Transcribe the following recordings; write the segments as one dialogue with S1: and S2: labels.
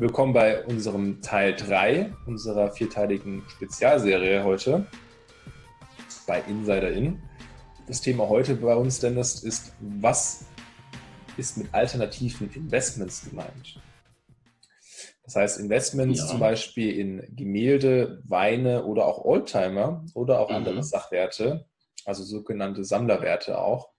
S1: Willkommen bei unserem Teil 3 unserer vierteiligen Spezialserie heute bei Insider In. Das Thema heute bei uns, Dennis, ist, was ist mit alternativen Investments gemeint? Das heißt, Investments ja. zum Beispiel in Gemälde, Weine oder auch Oldtimer oder auch mhm. andere Sachwerte, also sogenannte Sammlerwerte auch,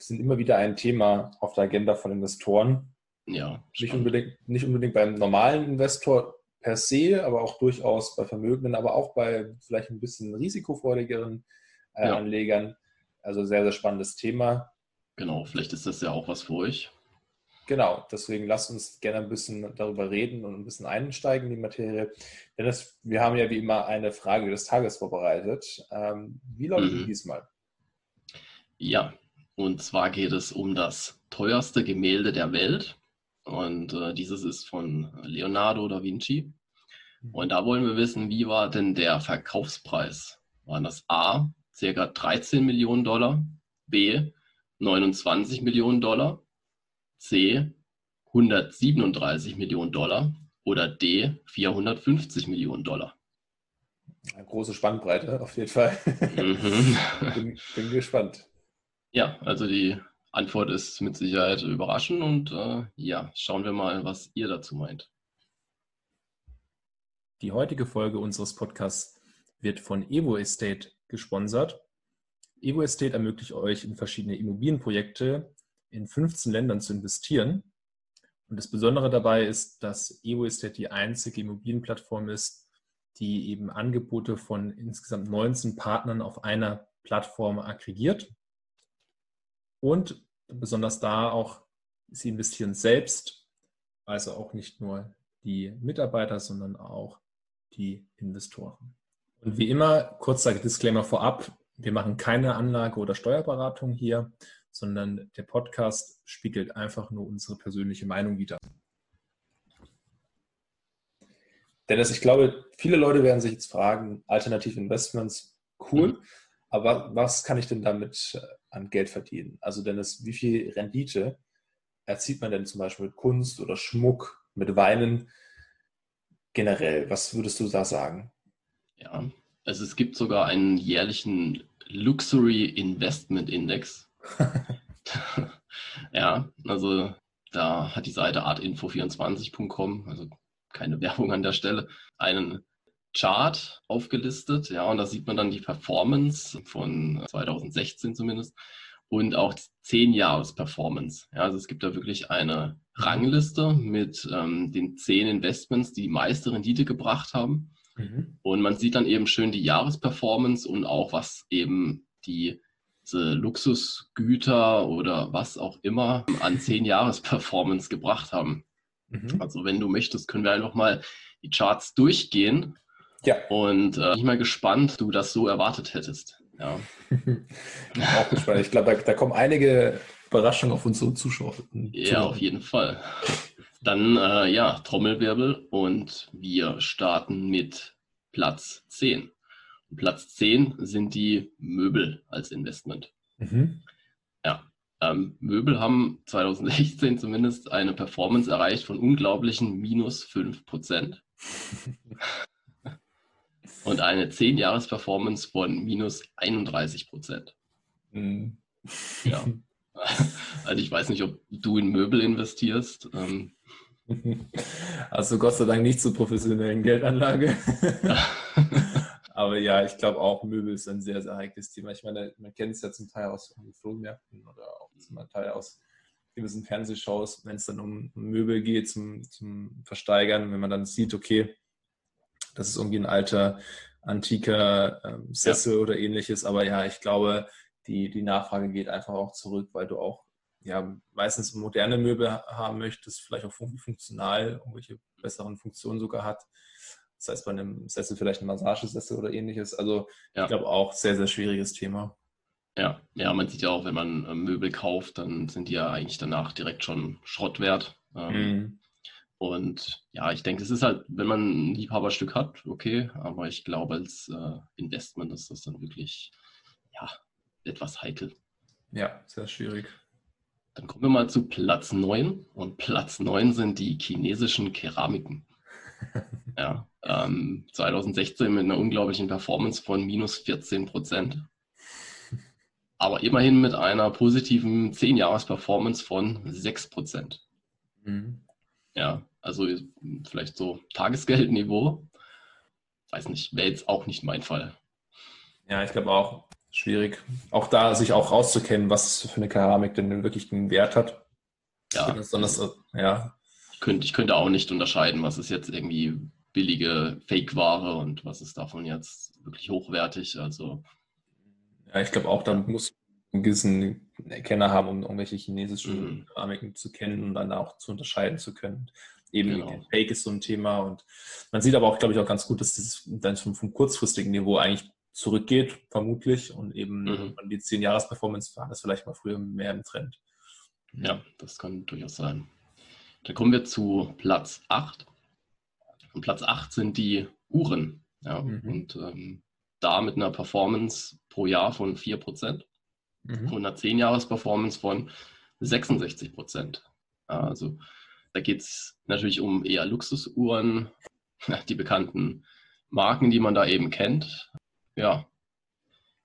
S1: sind immer wieder ein Thema auf der Agenda von Investoren. Ja. Nicht unbedingt, nicht unbedingt beim normalen Investor per se, aber auch durchaus bei Vermögenden, aber auch bei vielleicht ein bisschen risikofreudigeren äh, ja. Anlegern. Also sehr, sehr spannendes Thema.
S2: Genau, vielleicht ist das ja auch was für euch.
S1: Genau, deswegen lasst uns gerne ein bisschen darüber reden und ein bisschen einsteigen in die Materie. Dennis, wir haben ja wie immer eine Frage des Tages vorbereitet. Ähm, wie lautet mhm. die diesmal?
S2: Ja, und zwar geht es um das teuerste Gemälde der Welt. Und äh, dieses ist von Leonardo da Vinci. Mhm. Und da wollen wir wissen, wie war denn der Verkaufspreis? Waren das A, ca. 13 Millionen Dollar, B, 29 Millionen Dollar, C, 137 Millionen Dollar oder D, 450 Millionen Dollar?
S1: Eine große Spannbreite auf jeden Fall. Mhm. bin, bin gespannt.
S2: Ja, also die Antwort ist mit Sicherheit überraschend und äh, ja, schauen wir mal, was ihr dazu meint.
S1: Die heutige Folge unseres Podcasts wird von Evo Estate gesponsert. Evo Estate ermöglicht euch in verschiedene Immobilienprojekte in 15 Ländern zu investieren. Und das Besondere dabei ist, dass Evo Estate die einzige Immobilienplattform ist, die eben Angebote von insgesamt 19 Partnern auf einer Plattform aggregiert. Und besonders da auch, sie investieren selbst, also auch nicht nur die Mitarbeiter, sondern auch die Investoren. Und wie immer, kurzer Disclaimer vorab, wir machen keine Anlage- oder Steuerberatung hier, sondern der Podcast spiegelt einfach nur unsere persönliche Meinung wider. Dennis, ich glaube, viele Leute werden sich jetzt fragen, alternative Investments, cool, mhm. aber was kann ich denn damit äh, an Geld verdienen? Also Dennis, wie viel Rendite erzielt man denn zum Beispiel mit Kunst oder Schmuck, mit Weinen generell? Was würdest du da sagen?
S2: Ja, also es gibt sogar einen jährlichen Luxury Investment Index. ja, also da hat die Seite artinfo24.com, also keine Werbung an der Stelle, einen Chart aufgelistet. Ja, und da sieht man dann die Performance von 2016 zumindest und auch 10 Jahres Performance. Ja, also es gibt da wirklich eine Rangliste mit ähm, den 10 Investments, die die meiste Rendite gebracht haben. Mhm. Und man sieht dann eben schön die Jahresperformance und auch, was eben die Luxusgüter oder was auch immer an 10 Jahres Performance gebracht haben. Mhm. Also wenn du möchtest, können wir einfach mal die Charts durchgehen ja. Und äh, ich bin mal gespannt, du das so erwartet hättest. Ja.
S1: auch gespannt. Ich glaube, da, da, kommen einige Überraschungen auf uns so Zuschauer.
S2: Ja, auf jeden Fall. Dann, äh, ja, Trommelwirbel und wir starten mit Platz 10. Und Platz 10 sind die Möbel als Investment. Mhm. Ja, ähm, Möbel haben 2016 zumindest eine Performance erreicht von unglaublichen minus 5%. und eine 10-Jahres-Performance von minus 31 Prozent. Mhm. Ja. Also ich weiß nicht, ob du in Möbel investierst. Ähm.
S1: Also Gott sei Dank nicht zur professionellen Geldanlage. Aber ja, ich glaube auch, Möbel ist ein sehr, sehr heikles Thema. Ich meine, man kennt es ja zum Teil aus Flohmärkten oder auch zum Teil aus gewissen Fernsehshows, wenn es dann um Möbel geht zum, zum Versteigern, wenn man dann sieht, okay, das ist irgendwie ein alter, antiker ähm, Sessel ja. oder ähnliches. Aber ja, ich glaube, die, die Nachfrage geht einfach auch zurück, weil du auch ja, meistens moderne Möbel haben möchtest, vielleicht auch funktional, irgendwelche besseren Funktionen sogar hat. Das heißt, bei einem Sessel vielleicht ein Massagesessel oder ähnliches. Also ja. ich glaube auch sehr, sehr schwieriges Thema.
S2: Ja, ja, man sieht ja auch, wenn man ähm, Möbel kauft, dann sind die ja eigentlich danach direkt schon Schrott wert. Ähm, mhm. Und ja, ich denke, es ist halt, wenn man ein Liebhaberstück hat, okay, aber ich glaube, als äh, Investment ist das dann wirklich ja, etwas heikel.
S1: Ja, sehr schwierig.
S2: Dann kommen wir mal zu Platz 9. Und Platz 9 sind die chinesischen Keramiken. ja, ähm, 2016 mit einer unglaublichen Performance von minus 14 Prozent. Aber immerhin mit einer positiven 10-Jahres-Performance von 6 Prozent. Mhm. Ja, also vielleicht so Tagesgeldniveau. Weiß nicht, wäre jetzt auch nicht mein Fall.
S1: Ja, ich glaube auch schwierig. Auch da sich auch rauszukennen, was für eine Keramik denn wirklich einen Wert hat.
S2: Ja. Besonders, ja. Ich könnte, ich könnte auch nicht unterscheiden, was ist jetzt irgendwie billige Fake-Ware und was ist davon jetzt wirklich hochwertig. Also.
S1: Ja, ich glaube auch, da muss einen gewissen Erkenner haben, um irgendwelche chinesischen mhm. Zu kennen und dann auch zu unterscheiden zu können. Eben genau. Fake ist so ein Thema und man sieht aber auch, glaube ich, auch ganz gut, dass das dann vom, vom kurzfristigen Niveau eigentlich zurückgeht, vermutlich, und eben mhm. die 10-Jahres-Performance war das vielleicht mal früher mehr im Trend.
S2: Ja, das kann durchaus sein. Dann kommen wir zu Platz 8. Und Platz 8 sind die Uhren. Ja, mhm. Und ähm, da mit einer Performance pro Jahr von 4%. Mhm. Und einer 10-Jahres-Performance von 66%. Also da geht es natürlich um eher Luxusuhren, die bekannten Marken, die man da eben kennt ja,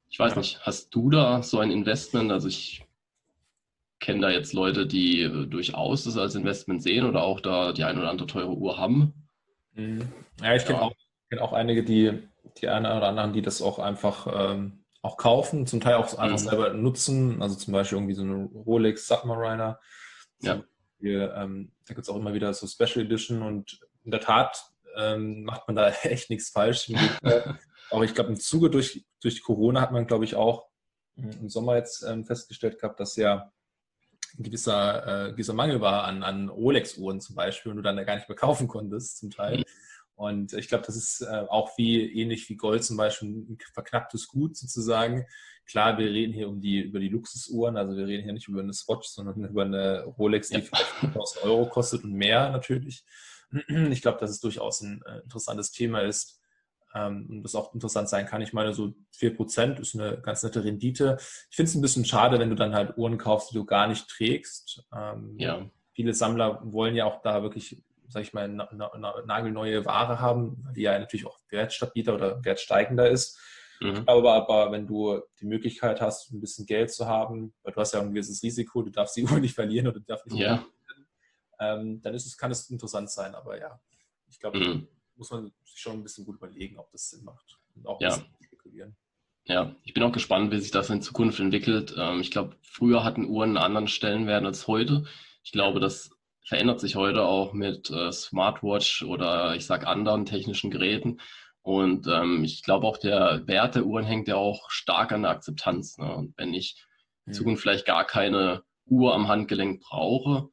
S2: ich weiß ja. nicht, hast du da so ein Investment? Also ich kenne da jetzt Leute, die äh, durchaus das als Investment sehen oder auch da die ein oder andere teure Uhr haben.
S1: Mhm. Ja, ich kenne ja. auch, kenn auch einige, die, die eine oder anderen, die das auch einfach ähm, auch kaufen, zum Teil auch einfach mhm. selber nutzen. Also zum Beispiel irgendwie so eine Rolex Submariner. Ja. Hier, ähm, da gibt es auch immer wieder so Special Edition und in der Tat ähm, macht man da echt nichts falsch. auch ich glaube, im Zuge durch, durch Corona hat man, glaube ich, auch im Sommer jetzt ähm, festgestellt gehabt, dass ja ein gewisser, äh, gewisser Mangel war an, an Rolex-Uhren zum Beispiel und du dann gar nicht mehr kaufen konntest zum Teil. Mhm. Und ich glaube, das ist äh, auch wie ähnlich wie Gold zum Beispiel ein verknapptes Gut sozusagen. Klar, wir reden hier um die, über die Luxusuhren, also wir reden hier nicht über eine Swatch, sondern über eine Rolex, die ja. vielleicht 5000 Euro kostet und mehr natürlich. Ich glaube, dass es durchaus ein äh, interessantes Thema ist, ähm, und das auch interessant sein kann. Ich meine, so 4% ist eine ganz nette Rendite. Ich finde es ein bisschen schade, wenn du dann halt Uhren kaufst, die du gar nicht trägst. Ähm, ja. Viele Sammler wollen ja auch da wirklich, sag ich mal, na, na, nagelneue Ware haben, die ja natürlich auch wertstabiler oder wertsteigender ist. Mhm. Glaube aber, wenn du die Möglichkeit hast, ein bisschen Geld zu haben, weil du hast ja ein gewisses Risiko, du darfst die Uhr nicht verlieren oder du darfst nicht
S2: ja.
S1: ähm, dann ist es, kann es interessant sein. Aber ja, ich glaube, mhm muss man sich schon ein bisschen gut überlegen, ob das Sinn macht. Und auch
S2: ja. spekulieren. Ja, ich bin auch gespannt, wie sich das in Zukunft entwickelt. Ähm, ich glaube, früher hatten Uhren einen anderen Stellenwert als heute. Ich glaube, das verändert sich heute auch mit äh, Smartwatch oder ich sage anderen technischen Geräten. Und ähm, ich glaube auch, der Wert der Uhren hängt ja auch stark an der Akzeptanz. Ne? Und wenn ich in. Zukunft vielleicht gar keine Uhr am Handgelenk brauche,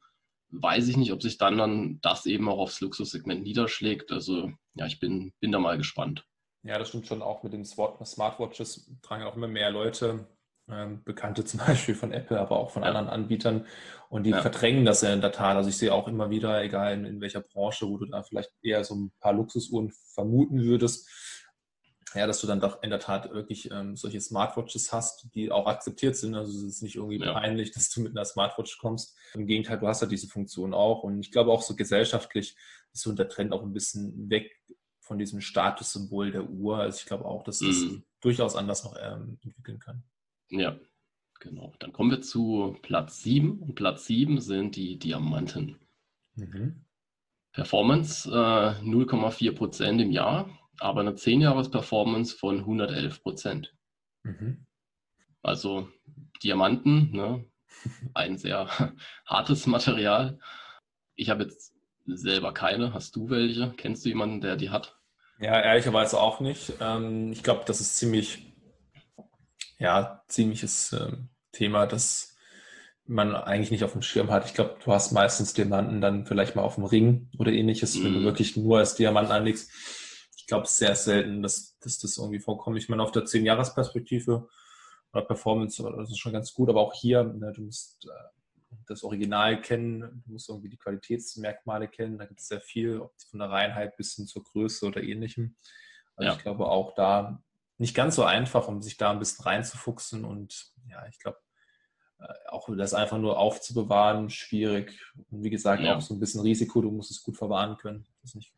S2: weiß ich nicht, ob sich dann, dann das eben auch aufs Luxussegment niederschlägt. Also ja, ich bin, bin da mal gespannt.
S1: Ja, das stimmt schon auch mit den Smartwatches tragen auch immer mehr Leute, ähm, Bekannte zum Beispiel von Apple, aber auch von ja. anderen Anbietern und die ja. verdrängen das ja in der Tat. Also ich sehe auch immer wieder, egal in, in welcher Branche, wo du da vielleicht eher so ein paar Luxusuhren vermuten würdest, ja, dass du dann doch in der Tat wirklich ähm, solche Smartwatches hast, die auch akzeptiert sind. Also es ist nicht irgendwie ja. peinlich, dass du mit einer Smartwatch kommst. Im Gegenteil, du hast ja diese Funktion auch. Und ich glaube auch so gesellschaftlich ist so der Trend auch ein bisschen weg von diesem Statussymbol der Uhr. Also ich glaube auch, dass das mhm. durchaus anders noch ähm, entwickeln kann.
S2: Ja, genau. Dann kommen wir zu Platz 7. Und Platz 7 sind die Diamanten. Mhm. Performance äh, 0,4 Prozent im Jahr aber eine 10-Jahres-Performance von 111 Prozent. Mhm. Also Diamanten, ne? ein sehr hartes Material. Ich habe jetzt selber keine. Hast du welche? Kennst du jemanden, der die hat?
S1: Ja, ehrlicherweise auch nicht. Ähm, ich glaube, das ist ziemlich, ja, ziemliches ähm, Thema, das man eigentlich nicht auf dem Schirm hat. Ich glaube, du hast meistens Diamanten dann vielleicht mal auf dem Ring oder ähnliches, wenn du mhm. wirklich nur als Diamanten anlegst ich glaube, sehr selten, dass, dass das irgendwie vorkommt. Ich meine, auf der 10-Jahres-Perspektive oder Performance, das ist schon ganz gut, aber auch hier, ne, du musst äh, das Original kennen, du musst irgendwie die Qualitätsmerkmale kennen, da gibt es sehr viel, ob von der Reinheit bis hin zur Größe oder ähnlichem. Also ja. ich glaube auch da nicht ganz so einfach, um sich da ein bisschen reinzufuchsen und ja, ich glaube, äh, auch das einfach nur aufzubewahren, schwierig. Und wie gesagt, ja. auch so ein bisschen Risiko, du musst es gut verwahren können.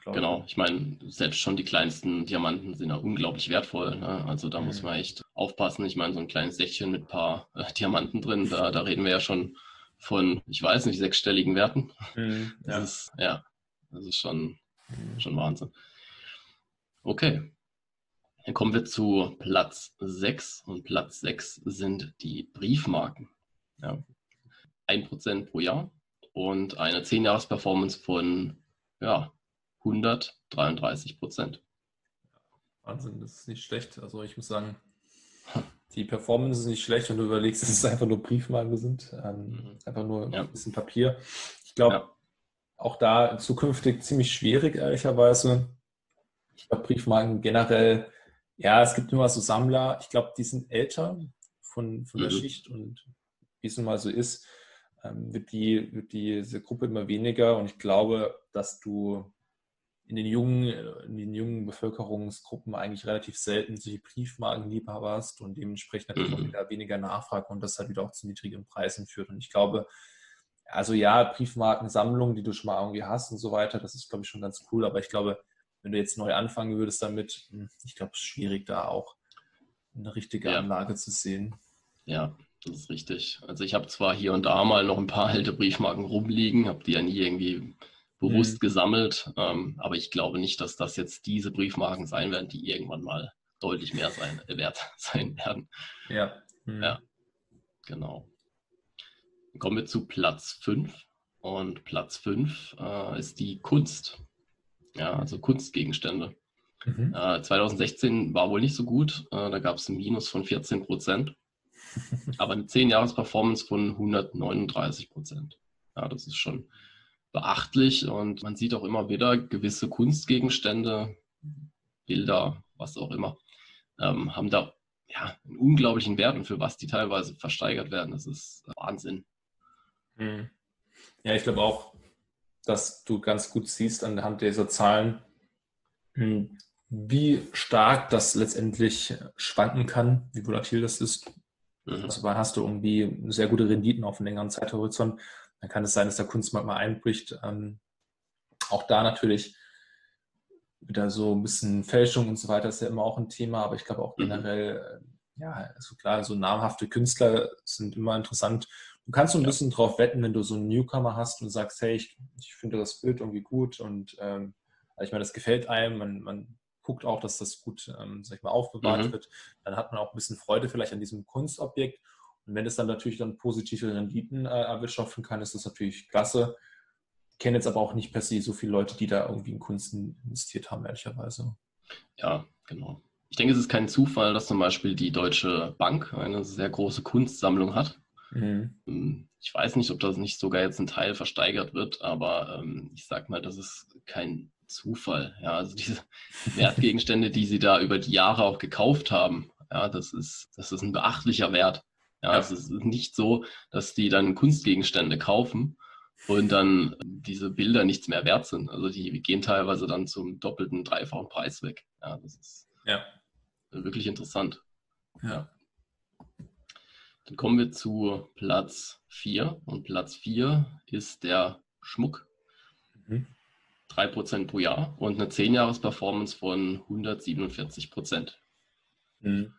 S2: genau, ich meine, selbst schon die kleinsten Diamanten sind ja unglaublich wertvoll. Ne? Also da mhm. muss man echt aufpassen. Ich meine, so ein kleines Säckchen mit ein paar äh, Diamanten drin, da, da reden wir ja schon von, ich weiß nicht, sechsstelligen Werten. Mhm, ja. Das ist, ja, das ist schon, mhm. schon Wahnsinn. Okay. Dann kommen wir zu Platz 6 und Platz 6 sind die Briefmarken. Ja. 1% pro Jahr und eine 10-Jahres-Performance von ja, 133 Prozent.
S1: Wahnsinn, das ist nicht schlecht. Also ich muss sagen, die Performance ist nicht schlecht, wenn du überlegst, dass es einfach nur Briefmarken sind, ähm, mhm. einfach nur ja. ein bisschen Papier. Ich glaube, ja. auch da zukünftig ziemlich schwierig, ehrlicherweise. Ich glaube, Briefmarken generell, ja, es gibt nur so Sammler, ich glaube, die sind älter von, von der mhm. Schicht und wie es nun mal so ist, ähm, wird, die, wird diese Gruppe immer weniger und ich glaube, dass du in den jungen, in den jungen Bevölkerungsgruppen eigentlich relativ selten solche Briefmarkenliebhaber hast und dementsprechend natürlich auch mhm. wieder weniger Nachfrage und das halt wieder auch zu niedrigen Preisen führt. Und ich glaube, also ja, Briefmarkensammlung, die du schon mal irgendwie hast und so weiter, das ist, glaube ich, schon ganz cool. Aber ich glaube, wenn du jetzt neu anfangen würdest damit, hm, ich glaube, es ist schwierig, da auch eine richtige ja. Anlage zu sehen.
S2: Ja, das ist richtig. Also ich habe zwar hier und da mal noch ein paar alte Briefmarken rumliegen, habe die ja nie irgendwie bewusst mhm. gesammelt. Ähm, aber ich glaube nicht, dass das jetzt diese Briefmarken sein werden, die irgendwann mal deutlich mehr sein, äh, wert sein werden.
S1: Ja.
S2: Mhm. Ja, genau. Dann kommen wir zu Platz 5. Und Platz 5 äh, ist die Kunst. Ja, also Kunstgegenstände. Mhm. Äh, 2016 war wohl nicht so gut. Äh, da gab es ein Minus von 14 Prozent. aber eine 10-Jahres-Performance von 139 Prozent. Ja, das ist schon beachtlich und man sieht auch immer wieder gewisse Kunstgegenstände, Bilder, was auch immer, ähm, haben da ja, einen unglaublichen Wert und für was die teilweise versteigert werden. Das ist Wahnsinn.
S1: Hm. Ja, ich glaube auch, dass du ganz gut siehst anhand dieser Zahlen, hm, wie stark das letztendlich schwanken kann, wie volatil das ist. Mhm. Also hast du irgendwie sehr gute Renditen auf einem längeren Zeithorizont. Dann kann es sein, dass der Kunstmarkt mal einbricht. Ähm, auch da natürlich wieder so ein bisschen Fälschung und so weiter ist ja immer auch ein Thema, aber ich glaube auch mhm. generell, äh, ja, also klar, so namhafte Künstler sind immer interessant. Du kannst so ein ja. bisschen drauf wetten, wenn du so einen Newcomer hast und sagst, hey, ich, ich finde das Bild irgendwie gut und ähm, also ich meine, das gefällt einem, man, man guckt auch, dass das gut, ähm, sag ich mal, aufbewahrt mhm. wird, dann hat man auch ein bisschen Freude vielleicht an diesem Kunstobjekt und wenn es dann natürlich dann positive Renditen äh, erwirtschaften kann, ist das natürlich klasse. Ich kenne jetzt aber auch nicht per se so viele Leute, die da irgendwie in Kunst investiert haben, ehrlicherweise.
S2: Ja, genau. Ich denke, es ist kein Zufall, dass zum Beispiel die Deutsche Bank eine sehr große Kunstsammlung hat. Mhm. Ähm, ich weiß nicht, ob das nicht sogar jetzt ein Teil versteigert wird, aber ähm, ich sag mal, das ist kein Zufall. Ja, also diese Wertgegenstände, die sie da über die Jahre auch gekauft haben, ja, das ist, das ist ein beachtlicher Wert. Ja, ja. es ist nicht so, dass die dann Kunstgegenstände kaufen und dann diese Bilder nichts mehr wert sind. Also die gehen teilweise dann zum doppelten, dreifachen Preis weg. Ja, das ist ja. wirklich interessant. Ja. Dann kommen wir zu Platz 4 und Platz 4 ist der Schmuck. Mhm. 3% pro Jahr und eine 10-Jahres-Performance von 147%. Mhm.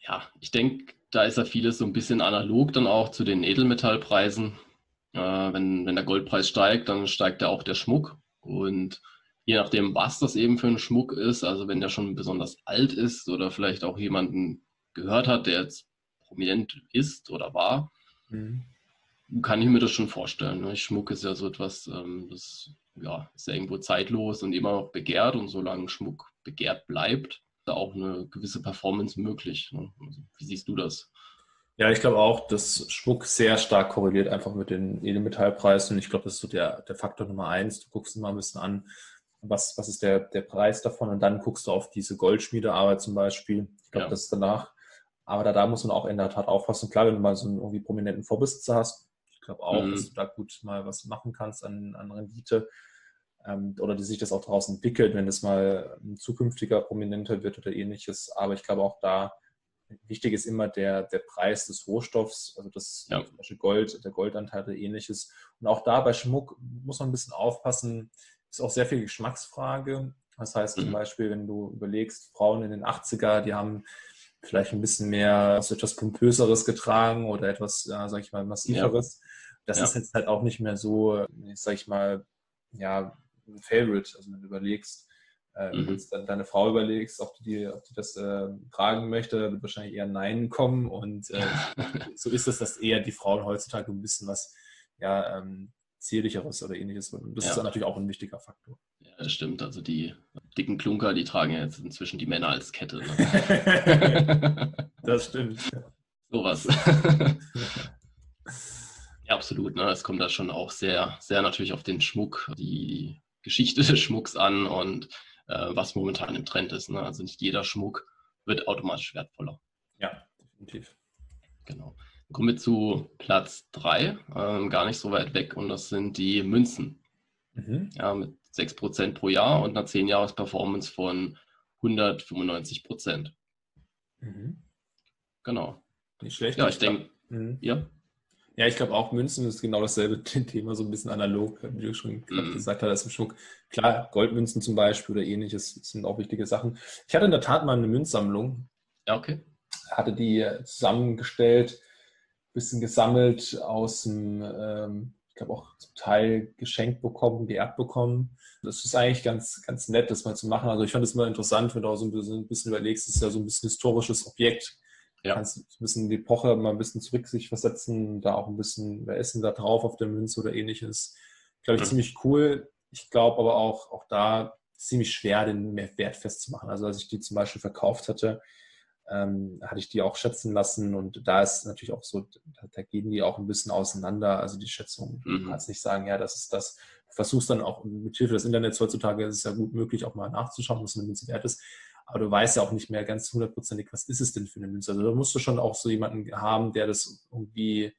S2: Ja, ich denke, da ist ja vieles so ein bisschen analog dann auch zu den Edelmetallpreisen. Äh, wenn, wenn der Goldpreis steigt, dann steigt ja auch der Schmuck. Und je nachdem, was das eben für ein Schmuck ist, also wenn der schon besonders alt ist oder vielleicht auch jemanden gehört hat, der jetzt prominent ist oder war, mhm. kann ich mir das schon vorstellen. Ne? Schmuck ist ja so etwas, ähm, das ja, ist ja irgendwo zeitlos und immer noch begehrt und solange Schmuck begehrt bleibt, da auch eine gewisse Performance möglich. Ne? Also, wie siehst du das?
S1: Ja, ich glaube auch, dass Schmuck sehr stark korreliert einfach mit den Edelmetallpreisen. Ich glaube, das ist so der, der Faktor Nummer eins. Du guckst mal ein bisschen an, was, was ist der, der Preis davon und dann guckst du auf diese Goldschmiedearbeit zum Beispiel. Ich glaube, ja. das ist danach. Aber da, da muss man auch in der Tat aufpassen. Klar, wenn du mal so einen irgendwie prominenten Vorbesitzer hast, ich glaube auch, mhm. dass du da gut mal was machen kannst an, an Rendite ähm, oder die sich das auch daraus entwickelt, wenn es mal ein zukünftiger Prominenter wird oder ähnliches. Aber ich glaube auch da wichtig ist immer der, der Preis des Rohstoffs, also das ja. zum Beispiel Gold, der Goldanteil oder ähnliches. Und auch da bei Schmuck muss man ein bisschen aufpassen, ist auch sehr viel Geschmacksfrage. Das heißt mhm. zum Beispiel, wenn du überlegst, Frauen in den 80er, die haben vielleicht ein bisschen mehr so etwas Pompöseres getragen oder etwas, ja, sag ich mal, massiveres. Ja. Das ja. ist jetzt halt auch nicht mehr so, sag ich mal, ja, ein Favorite. Also wenn du überlegst, äh, mhm. willst dann deine Frau überlegst, ob du, die, ob die das äh, tragen möchte, wird wahrscheinlich eher Nein kommen. Und äh, so ist es, dass eher die Frauen heutzutage ein bisschen was ja, ähm, zierlicheres oder ähnliches. Und das ja. ist natürlich auch ein wichtiger Faktor.
S2: Ja, das stimmt. Also die dicken Klunker, die tragen ja jetzt inzwischen die Männer als Kette.
S1: Ne? das stimmt.
S2: Sowas. ja, absolut. Ne? Es kommt da schon auch sehr, sehr natürlich auf den Schmuck, die Geschichte des Schmucks an und äh, was momentan im Trend ist. Ne? Also nicht jeder Schmuck wird automatisch wertvoller.
S1: Ja, definitiv.
S2: Genau. Kommen wir zu Platz 3, ähm, gar nicht so weit weg, und das sind die Münzen. Mhm. Ja, mit 6% pro Jahr und einer 10-Jahres-Performance von 195%. Mhm. Genau.
S1: Nicht schlecht.
S2: Ja, ich denke,
S1: mhm. ja. Ja, ich glaube auch Münzen ist genau dasselbe Thema, so ein bisschen analog, wie du schon mm. gesagt hast, im Schmuck. Klar, Goldmünzen zum Beispiel oder ähnliches sind auch wichtige Sachen. Ich hatte in der Tat mal eine Münzsammlung.
S2: Ja, okay.
S1: Hatte die zusammengestellt bisschen gesammelt aus dem, ähm, glaube auch zum Teil geschenkt bekommen, geerbt bekommen. Das ist eigentlich ganz, ganz nett, das mal zu machen. Also ich fand es immer interessant, wenn du auch so ein bisschen, ein bisschen überlegst, das ist ja so ein bisschen historisches Objekt. Ja. Du kannst ein bisschen die Epoche mal ein bisschen zurück sich versetzen, da auch ein bisschen, wer ist denn da drauf auf der Münze oder ähnliches. Glaube ich, mhm. ziemlich cool. Ich glaube aber auch, auch da ziemlich schwer, den Wert festzumachen. Also als ich die zum Beispiel verkauft hatte, ähm, hatte ich die auch schätzen lassen und da ist natürlich auch so, da, da gehen die auch ein bisschen auseinander, also die Schätzung. Mhm. Du kannst nicht sagen, ja, das ist das. Du versuchst dann auch mit Hilfe des Internets heutzutage ist es ja gut möglich, auch mal nachzuschauen, was eine Münze wert ist. Aber du weißt ja auch nicht mehr ganz hundertprozentig, was ist es denn für eine Münze. Also da musst du schon auch so jemanden haben, der das irgendwie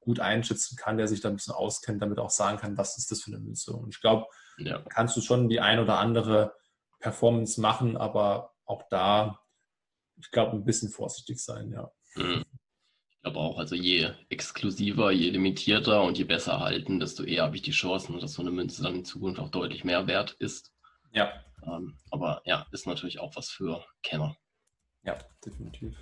S1: gut einschätzen kann, der sich da ein bisschen auskennt, damit auch sagen kann, was ist das für eine Münze. Und ich glaube, ja. kannst du schon die ein oder andere Performance machen, aber auch da ich glaube, ein bisschen vorsichtig sein, ja. Mhm.
S2: Ich glaube auch, also je exklusiver, je limitierter und je besser erhalten, desto eher habe ich die Chancen, dass so eine Münze dann in Zukunft auch deutlich mehr wert ist.
S1: Ja.
S2: Ähm, aber ja, ist natürlich auch was für Kenner.
S1: Ja, definitiv.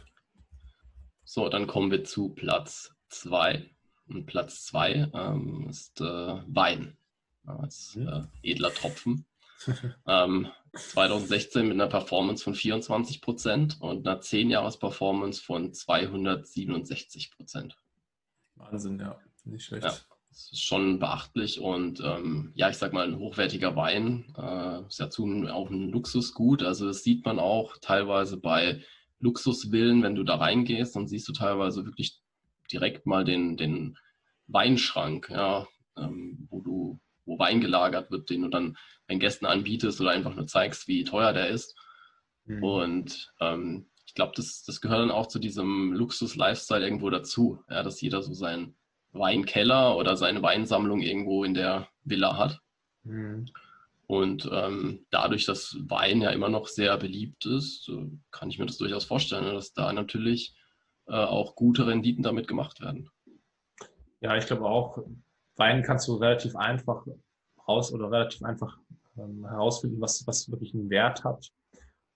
S2: So, dann kommen wir zu Platz 2. Und Platz 2 ähm, ist äh, Wein als mhm. äh, edler Tropfen. ähm, 2016 mit einer Performance von 24 Prozent und einer 10-Jahres-Performance von 267 Prozent.
S1: Wahnsinn, ja, nicht schlecht.
S2: Ja, das ist schon beachtlich und ähm, ja, ich sag mal, ein hochwertiger Wein äh, ist ja zu, auch ein Luxusgut. Also das sieht man auch teilweise bei Luxusvillen, wenn du da reingehst, dann siehst du teilweise wirklich direkt mal den, den Weinschrank, ja, ähm, wo du wo Wein gelagert wird, den du dann deinen Gästen anbietest oder einfach nur zeigst, wie teuer der ist. Mhm. Und ähm, ich glaube, das, das gehört dann auch zu diesem Luxus-Lifestyle irgendwo dazu, ja, dass jeder so seinen Weinkeller oder seine Weinsammlung irgendwo in der Villa hat. Mhm. Und ähm, dadurch, dass Wein ja immer noch sehr beliebt ist, kann ich mir das durchaus vorstellen, dass da natürlich äh, auch gute Renditen damit gemacht werden.
S1: Ja, ich glaube auch, Wein kannst du relativ einfach raus oder relativ einfach ähm, herausfinden, was, was wirklich einen Wert hat.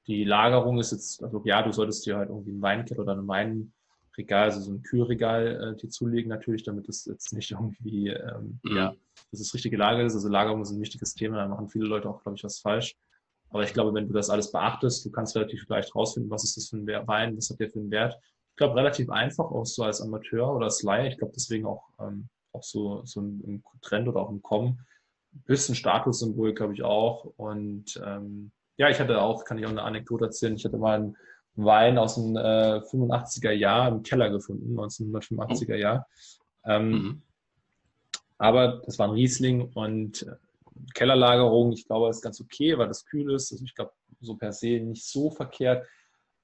S1: Die Lagerung ist jetzt, also ja, du solltest dir halt irgendwie einen Weinkeller oder ein Weinregal, also so ein Kühlregal äh, dir zulegen natürlich, damit es jetzt nicht irgendwie, ähm, ja, dass es richtige Lager ist. Also Lagerung ist ein wichtiges Thema, da machen viele Leute auch, glaube ich, was falsch. Aber ich glaube, wenn du das alles beachtest, du kannst relativ leicht rausfinden, was ist das für ein Wein, was hat der für einen Wert. Ich glaube, relativ einfach, auch so als Amateur oder als Laie. Ich glaube, deswegen auch ähm, auch so, so ein Trend oder auch ein Kommen. Ein bisschen Statussymbol, glaube ich, auch. Und ähm, ja, ich hatte auch, kann ich auch eine Anekdote erzählen, ich hatte mal einen Wein aus dem äh, 85er Jahr im Keller gefunden, 1985er Jahr. Ähm, mhm. Aber das war ein Riesling und äh, Kellerlagerung, ich glaube, ist ganz okay, weil das kühl ist. Also ich glaube, so per se nicht so verkehrt.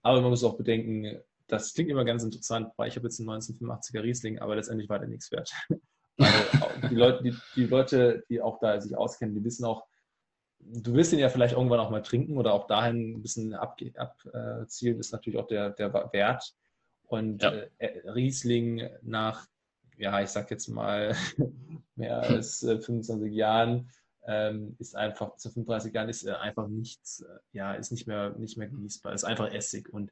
S1: Aber man muss auch bedenken, das klingt immer ganz interessant, weil ich habe jetzt einen 1985er Riesling, aber letztendlich war der nichts wert. Die, Leute, die, die Leute, die auch da sich auskennen, die wissen auch, du willst ihn ja vielleicht irgendwann auch mal trinken oder auch dahin ein bisschen abzielen, ab, äh, ist natürlich auch der, der Wert. Und ja. äh, Riesling nach, ja, ich sag jetzt mal, mehr als äh, 25 Jahren ähm, ist einfach, zu 35 Jahren ist äh, einfach nichts, äh, ja, ist nicht mehr, nicht mehr genießbar, ist einfach Essig. Und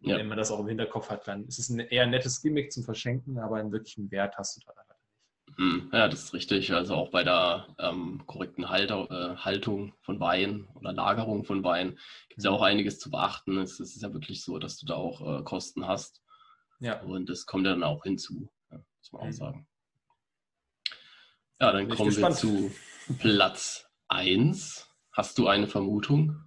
S1: ja. wenn man das auch im Hinterkopf hat, dann ist es ein eher nettes Gimmick zum Verschenken, aber einen wirklichen Wert hast du da
S2: ja, das ist richtig. Also auch bei der ähm, korrekten Halter, äh, Haltung von Wein oder Lagerung von Wein gibt es ja auch einiges zu beachten. Es, es, ist ja wirklich so, dass du da auch äh, Kosten hast. Ja. Und das kommt dann auch hinzu, ja, muss man auch mhm. sagen. Ja, dann kommen wir zu Platz 1. Hast du eine Vermutung?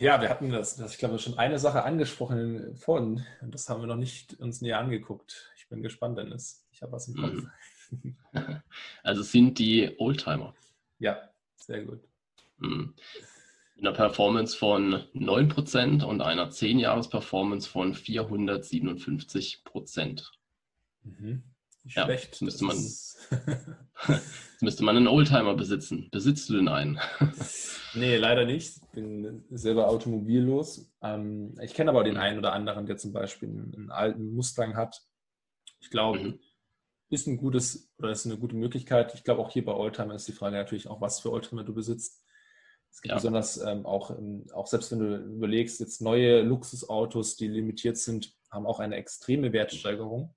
S1: Ja, wir hatten das, das, ich glaube, schon eine Sache angesprochen vorhin. Das haben wir noch nicht uns näher angeguckt. Ich bin gespannt, Dennis. Ich habe was im Kopf.
S2: Mhm. Also sind die Oldtimer.
S1: Ja, sehr gut.
S2: Mhm. Mit einer Performance von 9% und einer 10-Jahres-Performance von 457%.
S1: Mhm. Ja, schlecht.
S2: Müsste man, müsste man einen Oldtimer besitzen. Besitzt du denn einen?
S1: nee, leider nicht. Ich bin selber automobillos. Ähm, ich kenne aber den mhm. einen oder anderen, der zum Beispiel einen, alten Mustang hat. Ich glaube, mhm. Ist ein gutes oder ist eine gute Möglichkeit. Ich glaube, auch hier bei Oldtimer ist die Frage natürlich auch, was für Oldtimer du besitzt. Es gibt ja. besonders ähm, auch, ähm, auch selbst wenn du überlegst, jetzt neue Luxusautos, die limitiert sind, haben auch eine extreme Wertsteigerung.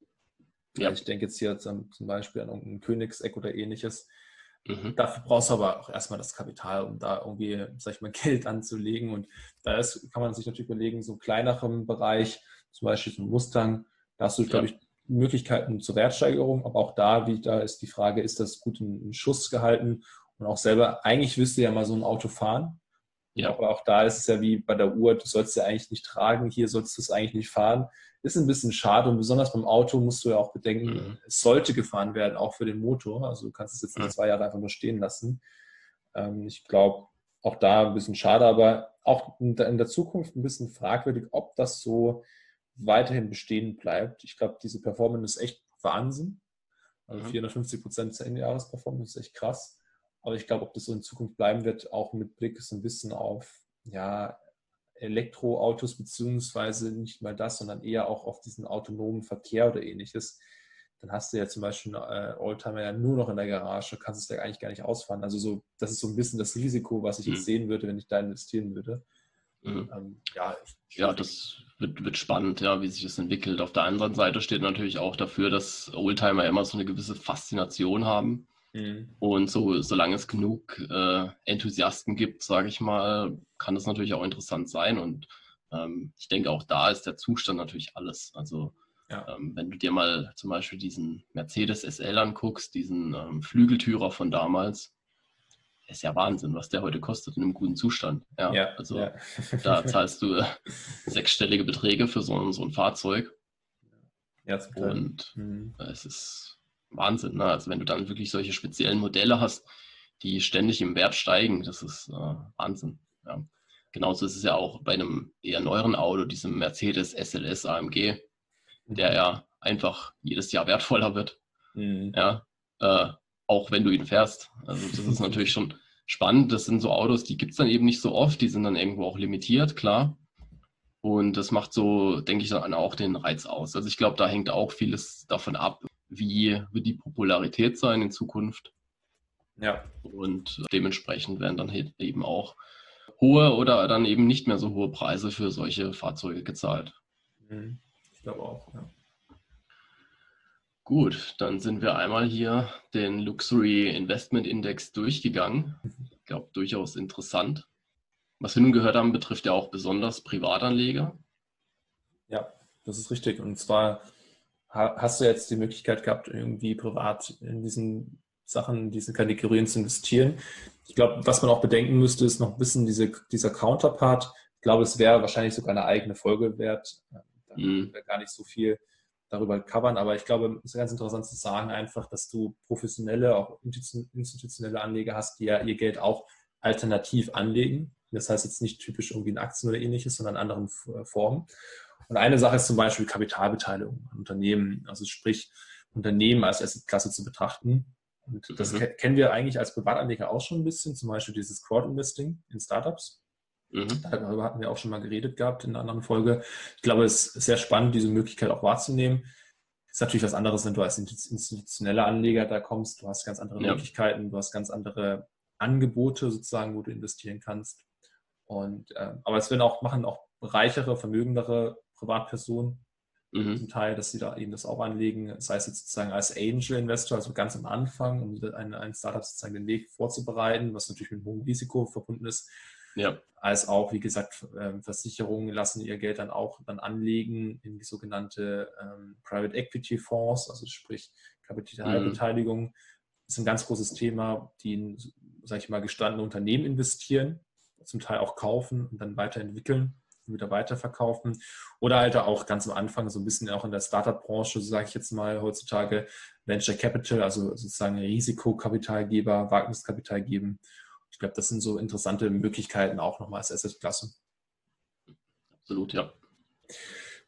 S1: Ja. Ich denke jetzt hier zum, zum Beispiel an irgendein Königseck oder ähnliches. Mhm. Dafür brauchst du aber auch erstmal das Kapital, um da irgendwie, sag ich mal, Geld anzulegen. Und da ist, kann man sich natürlich überlegen, so kleinerem Bereich, zum Beispiel so ein Mustang, da hast du, ja. glaube ich, Möglichkeiten zur Wertsteigerung. Aber auch da, wie da ist die Frage, ist das gut in, Schuss gehalten? Und auch selber, eigentlich wirst du ja mal so ein Auto fahren. Ja. Aber auch da ist es ja wie bei der Uhr, du sollst ja eigentlich nicht tragen, hier sollst du es eigentlich nicht fahren. Ist ein bisschen schade und besonders beim Auto musst du ja auch bedenken, mhm. es sollte gefahren werden, auch für den Motor. Also du kannst es jetzt nicht zwei Jahre einfach nur stehen lassen. Ähm, ich glaube, auch da ein bisschen schade, aber auch in der Zukunft ein bisschen fragwürdig, ob das so weiterhin bestehen bleibt. Ich glaube, diese Performance ist echt Wahnsinn. Also 450 mhm. Prozent 10 Jahres Performance ist echt krass. Aber ich glaube, ob das so in Zukunft bleiben wird, auch mit Blick so ein bisschen auf ja, Elektroautos, beziehungsweise nicht mal das, sondern eher auch auf diesen autonomen Verkehr oder ähnliches, dann hast du ja zum Beispiel einen äh, Oldtimer ja nur noch in der Garage, kannst es ja eigentlich gar nicht ausfahren. Also so, das ist so ein bisschen das Risiko, was ich jetzt mhm. sehen würde, wenn ich da investieren würde.
S2: Mhm. Ähm, ja, ja, das wird, wird spannend, ja, wie sich das entwickelt. Auf der anderen Seite steht natürlich auch dafür, dass Oldtimer immer so eine gewisse Faszination haben. Mhm. Und so, solange es genug äh, Enthusiasten gibt, sage ich mal, kann das natürlich auch interessant sein. Und ähm, ich denke, auch da ist der Zustand natürlich alles. Also ja. ähm, wenn du dir mal zum Beispiel diesen Mercedes SL anguckst, diesen ähm, Flügeltürer von damals, ist ja Wahnsinn, was der heute kostet in einem guten Zustand. Ja, ja also ja. da zahlst du äh, sechsstellige Beträge für so, so ein Fahrzeug. Ja, und mhm. es ist Wahnsinn. Ne? Also wenn du dann wirklich solche speziellen Modelle hast, die ständig im Wert steigen, das ist äh, Wahnsinn. Ja. Genauso ist es ja auch bei einem eher neueren Auto, diesem Mercedes SLS AMG, der ja einfach jedes Jahr wertvoller wird. Mhm. Ja, äh, auch wenn du ihn fährst. Also das ist natürlich schon spannend. Das sind so Autos, die gibt es dann eben nicht so oft, die sind dann irgendwo auch limitiert, klar. Und das macht so, denke ich, dann auch den Reiz aus. Also ich glaube, da hängt auch vieles davon ab, wie wird die Popularität sein in Zukunft. Ja. Und dementsprechend werden dann eben auch hohe oder dann eben nicht mehr so hohe Preise für solche Fahrzeuge gezahlt.
S1: Mhm. Ich glaube auch, ja.
S2: Gut, dann sind wir einmal hier den Luxury Investment Index durchgegangen. Ich glaube, durchaus interessant. Was wir nun gehört haben, betrifft ja auch besonders Privatanleger.
S1: Ja, das ist richtig. Und zwar hast du jetzt die Möglichkeit gehabt, irgendwie privat in diesen Sachen, in diesen Kategorien zu investieren. Ich glaube, was man auch bedenken müsste, ist noch ein bisschen diese, dieser Counterpart. Ich glaube, es wäre wahrscheinlich sogar eine eigene Folge wert. Da mhm. wir gar nicht so viel darüber covern, aber ich glaube, es ist ganz interessant zu sagen einfach, dass du professionelle, auch institutionelle Anleger hast, die ja ihr Geld auch alternativ anlegen. Das heißt jetzt nicht typisch irgendwie in Aktien oder ähnliches, sondern in anderen Formen. Und eine Sache ist zum Beispiel Kapitalbeteiligung an Unternehmen, also sprich Unternehmen als Assetklasse zu betrachten. Und das mhm. kennen wir eigentlich als Privatanleger auch schon ein bisschen, zum Beispiel dieses Crowd-Investing in Startups. Mhm. Darüber hatten wir auch schon mal geredet gehabt in einer anderen Folge. Ich glaube, es ist sehr spannend, diese Möglichkeit auch wahrzunehmen. Ist natürlich was anderes, wenn du als institutioneller Anleger da kommst. Du hast ganz andere ja. Möglichkeiten, du hast ganz andere Angebote sozusagen, wo du investieren kannst. Und, äh, aber es werden auch, machen auch reichere, vermögendere Privatpersonen mhm. zum Teil, dass sie da eben das auch anlegen, sei es jetzt sozusagen als Angel Investor, also ganz am Anfang, um ein, ein Startup sozusagen den Weg vorzubereiten, was natürlich mit hohem Risiko verbunden ist. Ja. Als auch, wie gesagt, ähm, Versicherungen lassen ihr Geld dann auch dann anlegen in die sogenannte ähm, Private Equity Fonds, also sprich Kapitalbeteiligung. Mhm. Das ist ein ganz großes Thema, die in, sage ich mal, gestandene Unternehmen investieren, zum Teil auch kaufen und dann weiterentwickeln und wieder weiterverkaufen. Oder halt auch ganz am Anfang, so ein bisschen auch in der Startup-Branche, so sage ich jetzt mal heutzutage, Venture Capital, also sozusagen Risikokapitalgeber, Wagniskapital geben ich glaube, das sind so interessante Möglichkeiten auch nochmal als Asset-Klasse.
S2: Absolut, ja.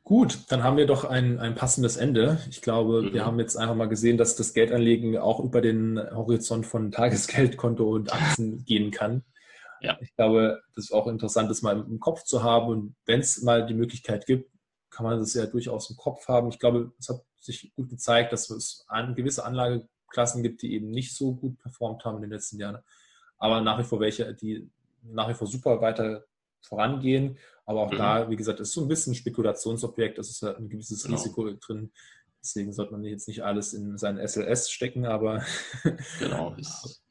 S1: Gut, dann haben wir doch ein, ein passendes Ende. Ich glaube, mhm. wir haben jetzt einfach mal gesehen, dass das Geldanlegen auch über den Horizont von Tagesgeldkonto und Aktien gehen kann. Ja. Ich glaube, das ist auch interessant, das mal im Kopf zu haben. Und wenn es mal die Möglichkeit gibt, kann man das ja durchaus im Kopf haben. Ich glaube, es hat sich gut gezeigt, dass es an, gewisse Anlageklassen gibt, die eben nicht so gut performt haben in den letzten Jahren aber nach wie vor welche, die nach wie vor super weiter vorangehen. Aber auch mhm. da, wie gesagt, ist so ein bisschen ein Spekulationsobjekt, es ist ein gewisses genau. Risiko drin. Deswegen sollte man jetzt nicht alles in sein SLS stecken, aber.
S2: genau, ist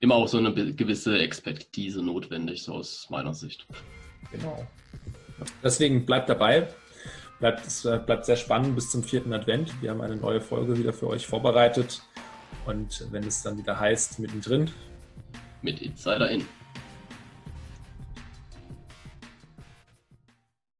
S2: immer auch so eine gewisse Expertise notwendig, so aus meiner Sicht.
S1: Genau. Deswegen bleibt dabei. Bleibt, es äh, bleibt sehr spannend bis zum vierten Advent. Wir haben eine neue Folge wieder für euch vorbereitet. Und wenn es dann wieder heißt, mittendrin,
S2: mit Insider In.